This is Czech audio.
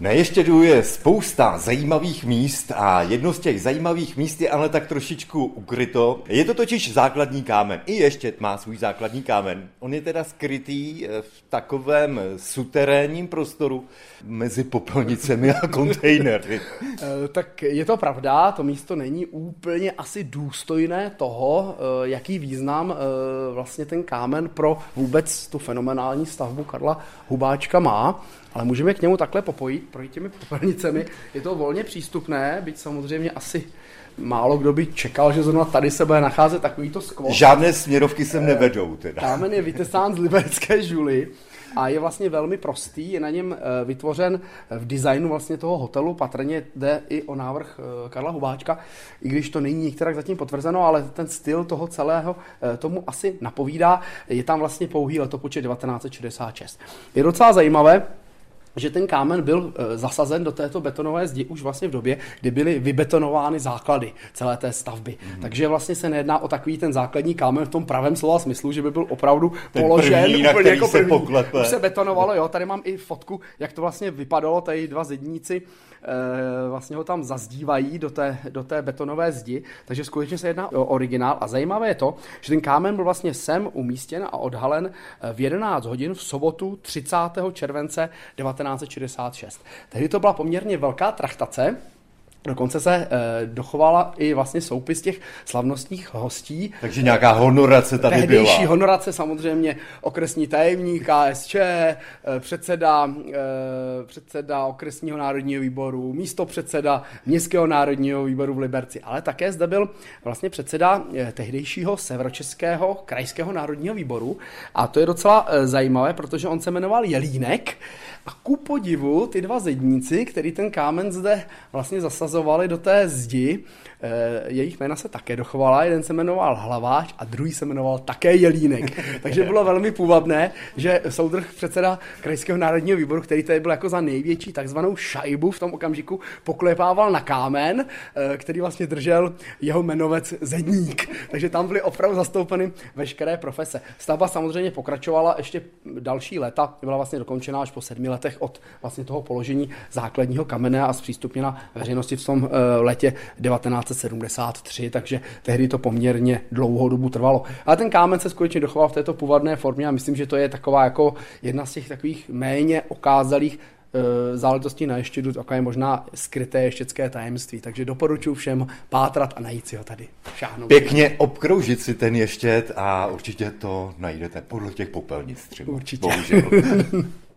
Na Ještědu je spousta zajímavých míst a jedno z těch zajímavých míst je ale tak trošičku ukryto. Je to totiž základní kámen. I Ještěd má svůj základní kámen. On je teda skrytý eh, v takovém suterénním prostoru mezi popelnicemi a kontejnery. Eh, tak je to pravda, to místo není úplně asi důstojné toho, eh, jaký význam vlastně ten kámen pro vůbec tu fenomenální stavbu Karla Hubáčka má ale můžeme k němu takhle popojit, projít těmi popelnicemi. Je to volně přístupné, byť samozřejmě asi málo kdo by čekal, že zrovna tady se bude nacházet takovýto skvot. Žádné směrovky sem nevedou teda. Kámen je vytesán z liberecké žuly a je vlastně velmi prostý, je na něm eh, vytvořen v designu vlastně toho hotelu, patrně jde i o návrh eh, Karla Hubáčka, i když to není některak zatím potvrzeno, ale ten styl toho celého eh, tomu asi napovídá. Je tam vlastně pouhý letopočet 1966. Je docela zajímavé, že ten kámen byl eh, zasazen do této betonové zdi už vlastně v době, kdy byly vybetonovány základy celé té stavby. Mm. Takže vlastně se nejedná o takový ten základní kámen v tom pravém slova smyslu, že by byl opravdu ten položen první, úplně jako první. Se poklepe. Už se betonovalo, jo, tady mám i fotku, jak to vlastně vypadalo, tady dva zedníci e, vlastně ho tam zazdívají do té, do té betonové zdi, takže skutečně se jedná o originál a zajímavé je to, že ten kámen byl vlastně sem umístěn a odhalen eh, v 11 hodin v sobotu 30. července 19 1966. Tehdy to byla poměrně velká trachtace, Dokonce se e, dochovala i vlastně soupis těch slavnostních hostí. Takže nějaká honorace tady Tehdejší byla. honorace samozřejmě okresní tajemník KSČ, e, předseda, e, předseda okresního národního výboru, místo předseda městského národního výboru v Liberci, ale také zde byl vlastně předseda tehdejšího severočeského krajského národního výboru a to je docela zajímavé, protože on se jmenoval Jelínek a ku podivu ty dva zedníci, který ten kámen zde vlastně zasazovali do té zdi, Eh, jejich jména se také dochovala, jeden se jmenoval Hlaváč a druhý se jmenoval také Jelínek. Takže bylo velmi půvabné, že soudrh předseda Krajského národního výboru, který tady byl jako za největší takzvanou šajbu v tom okamžiku, poklepával na kámen, eh, který vlastně držel jeho jmenovec Zedník. Takže tam byly opravdu zastoupeny veškeré profese. Stavba samozřejmě pokračovala ještě další léta, byla vlastně dokončena až po sedmi letech od vlastně toho položení základního kamene a zpřístupněna veřejnosti v tom eh, letě 19 1973, takže tehdy to poměrně dlouhou dobu trvalo. Ale ten kámen se skutečně dochoval v této původné formě a myslím, že to je taková jako jedna z těch takových méně okázalých e, záležitostí na ještědu, takové možná skryté ještěcké tajemství. Takže doporučuji všem pátrat a najít si ho tady. Šáhnout. Pěkně obkroužit si ten ještět a určitě to najdete podle těch popelnic třeba. Určitě. Bohužel.